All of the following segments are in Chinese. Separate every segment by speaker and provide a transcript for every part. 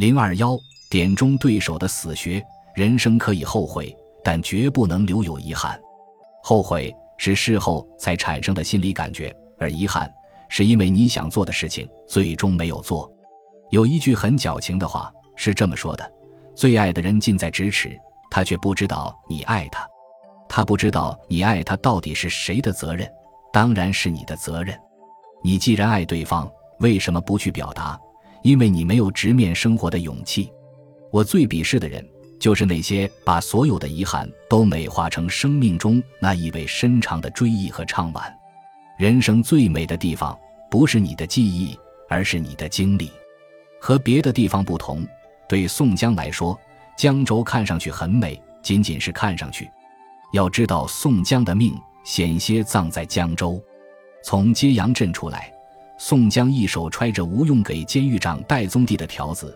Speaker 1: 零二幺点中对手的死穴：人生可以后悔，但绝不能留有遗憾。后悔是事后才产生的心理感觉，而遗憾是因为你想做的事情最终没有做。有一句很矫情的话是这么说的：最爱的人近在咫尺，他却不知道你爱他。他不知道你爱他到底是谁的责任，当然是你的责任。你既然爱对方，为什么不去表达？因为你没有直面生活的勇气。我最鄙视的人，就是那些把所有的遗憾都美化成生命中那意味深长的追忆和怅惘。人生最美的地方，不是你的记忆，而是你的经历。和别的地方不同，对宋江来说，江州看上去很美，仅仅是看上去。要知道，宋江的命险些葬在江州。从揭阳镇出来，宋江一手揣着吴用给监狱长戴宗递的条子，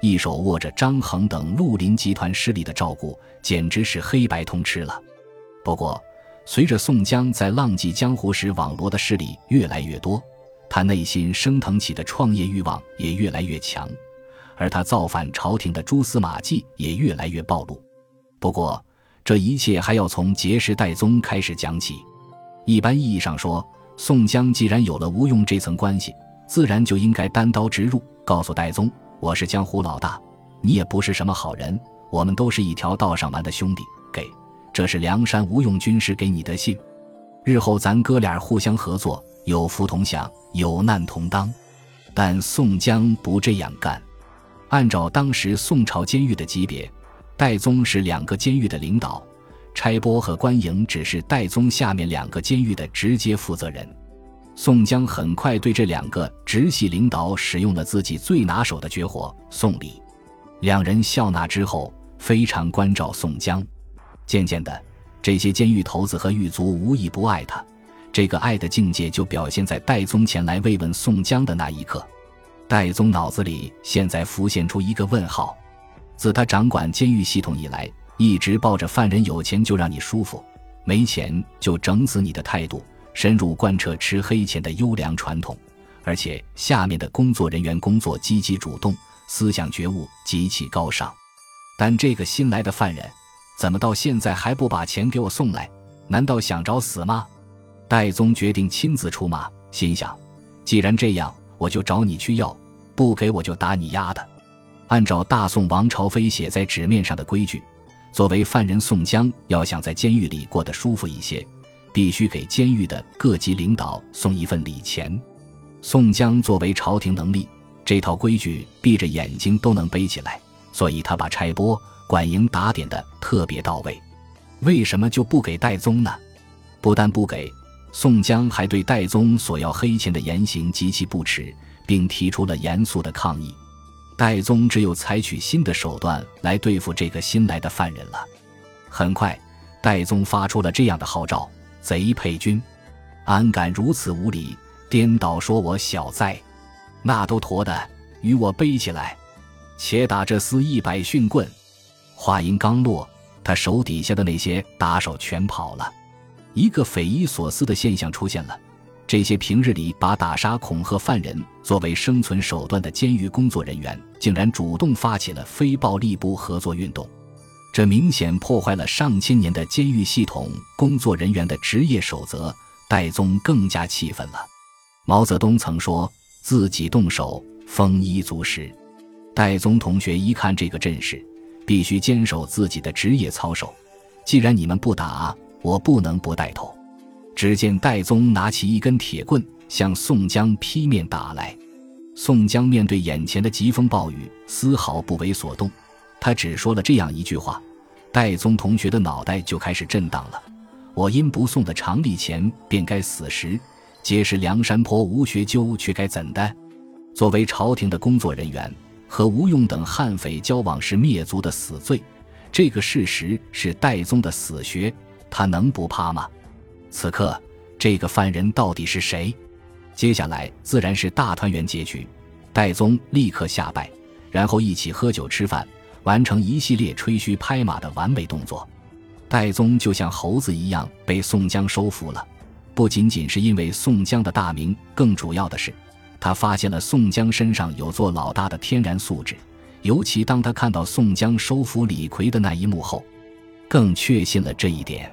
Speaker 1: 一手握着张衡等绿林集团势力的照顾，简直是黑白通吃了。不过，随着宋江在浪迹江湖时网罗的势力越来越多，他内心升腾起的创业欲望也越来越强，而他造反朝廷的蛛丝马迹也越来越暴露。不过，这一切还要从结识戴宗开始讲起。一般意义上说，宋江既然有了吴用这层关系，自然就应该单刀直入，告诉戴宗：“我是江湖老大，你也不是什么好人，我们都是一条道上玩的兄弟。”给，这是梁山吴用军师给你的信。日后咱哥俩互相合作，有福同享，有难同当。但宋江不这样干，按照当时宋朝监狱的级别。戴宗是两个监狱的领导，差拨和官营只是戴宗下面两个监狱的直接负责人。宋江很快对这两个直系领导使用了自己最拿手的绝活——送礼。两人笑纳之后，非常关照宋江。渐渐的，这些监狱头子和狱卒无一不爱他。这个爱的境界就表现在戴宗前来慰问宋江的那一刻。戴宗脑子里现在浮现出一个问号。自他掌管监狱系统以来，一直抱着犯人有钱就让你舒服，没钱就整死你的态度，深入贯彻吃黑钱的优良传统。而且下面的工作人员工作积极主动，思想觉悟极其高尚。但这个新来的犯人，怎么到现在还不把钱给我送来？难道想找死吗？戴宗决定亲自出马，心想：既然这样，我就找你去要，不给我就打你丫的。按照大宋王朝飞写在纸面上的规矩，作为犯人宋江要想在监狱里过得舒服一些，必须给监狱的各级领导送一份礼钱。宋江作为朝廷能力，这套规矩闭着眼睛都能背起来，所以他把差拨、管营打点的特别到位。为什么就不给戴宗呢？不但不给，宋江还对戴宗索要黑钱的言行极其不耻，并提出了严肃的抗议。戴宗只有采取新的手段来对付这个新来的犯人了。很快，戴宗发出了这样的号召：“贼配军，安敢如此无礼，颠倒说我小灾？那都坨的，与我背起来，且打这厮一百训棍。”话音刚落，他手底下的那些打手全跑了。一个匪夷所思的现象出现了。这些平日里把打杀恐吓犯人作为生存手段的监狱工作人员，竟然主动发起了非暴力不合作运动，这明显破坏了上千年的监狱系统工作人员的职业守则。戴宗更加气愤了。毛泽东曾说：“自己动手，丰衣足食。”戴宗同学一看这个阵势，必须坚守自己的职业操守。既然你们不打，我不能不带头。只见戴宗拿起一根铁棍，向宋江劈面打来。宋江面对眼前的疾风暴雨，丝毫不为所动。他只说了这样一句话，戴宗同学的脑袋就开始震荡了。我因不送的常例钱，便该死时，皆是梁山泊吴学究，却该怎的？作为朝廷的工作人员，和吴用等悍匪交往是灭族的死罪，这个事实是戴宗的死穴，他能不怕吗？此刻，这个犯人到底是谁？接下来自然是大团圆结局。戴宗立刻下拜，然后一起喝酒吃饭，完成一系列吹嘘拍马的完美动作。戴宗就像猴子一样被宋江收服了。不仅仅是因为宋江的大名，更主要的是，他发现了宋江身上有做老大的天然素质，尤其当他看到宋江收服李逵的那一幕后，更确信了这一点。